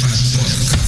para toca.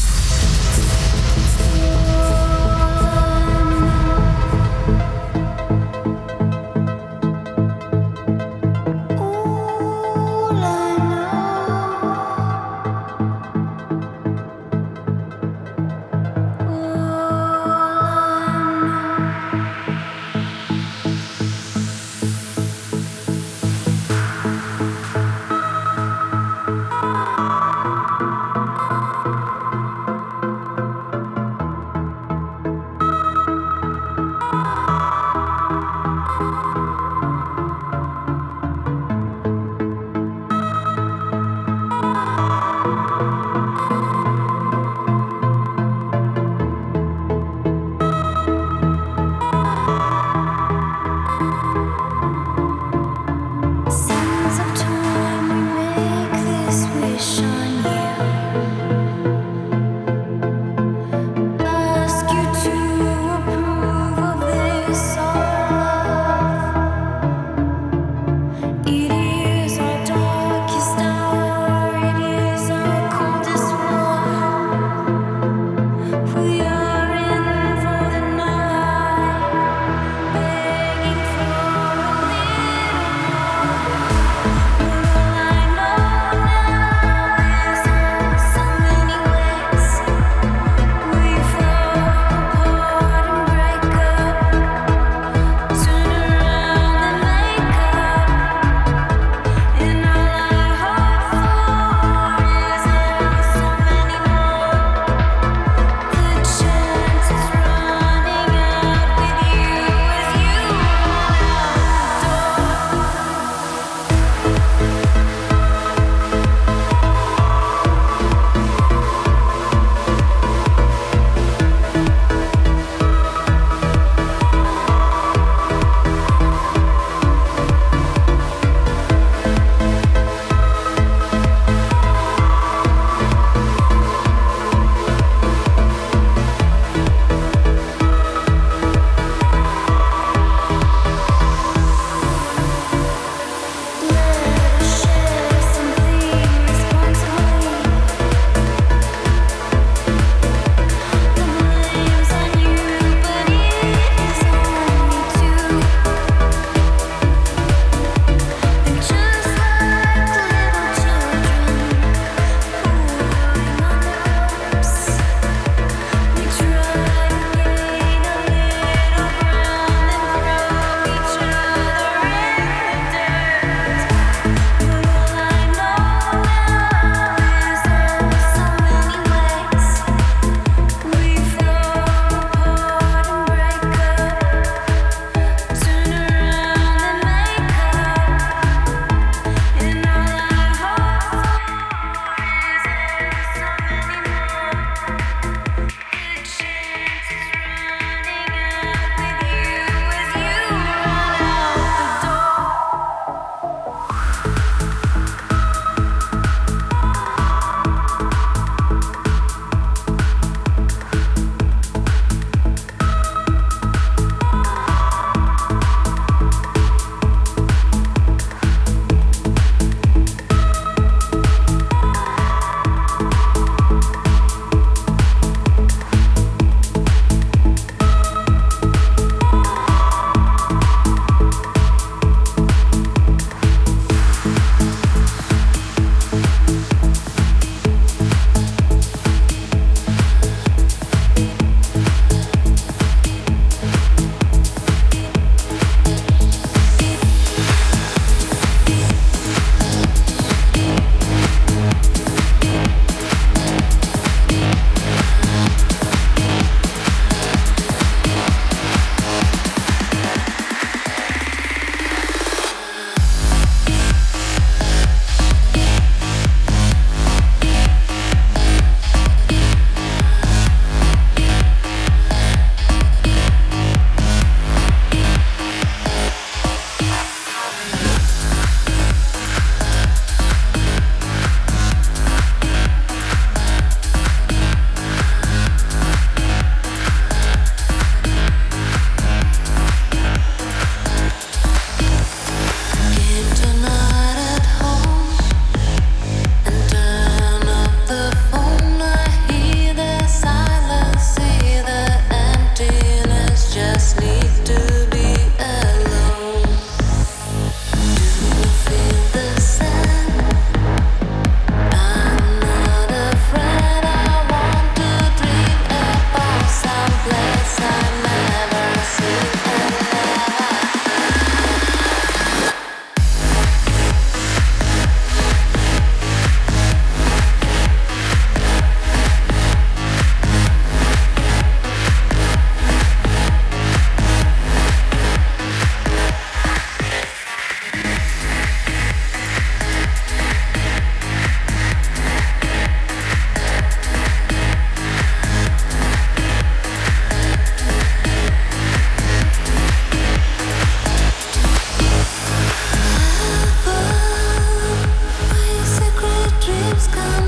come.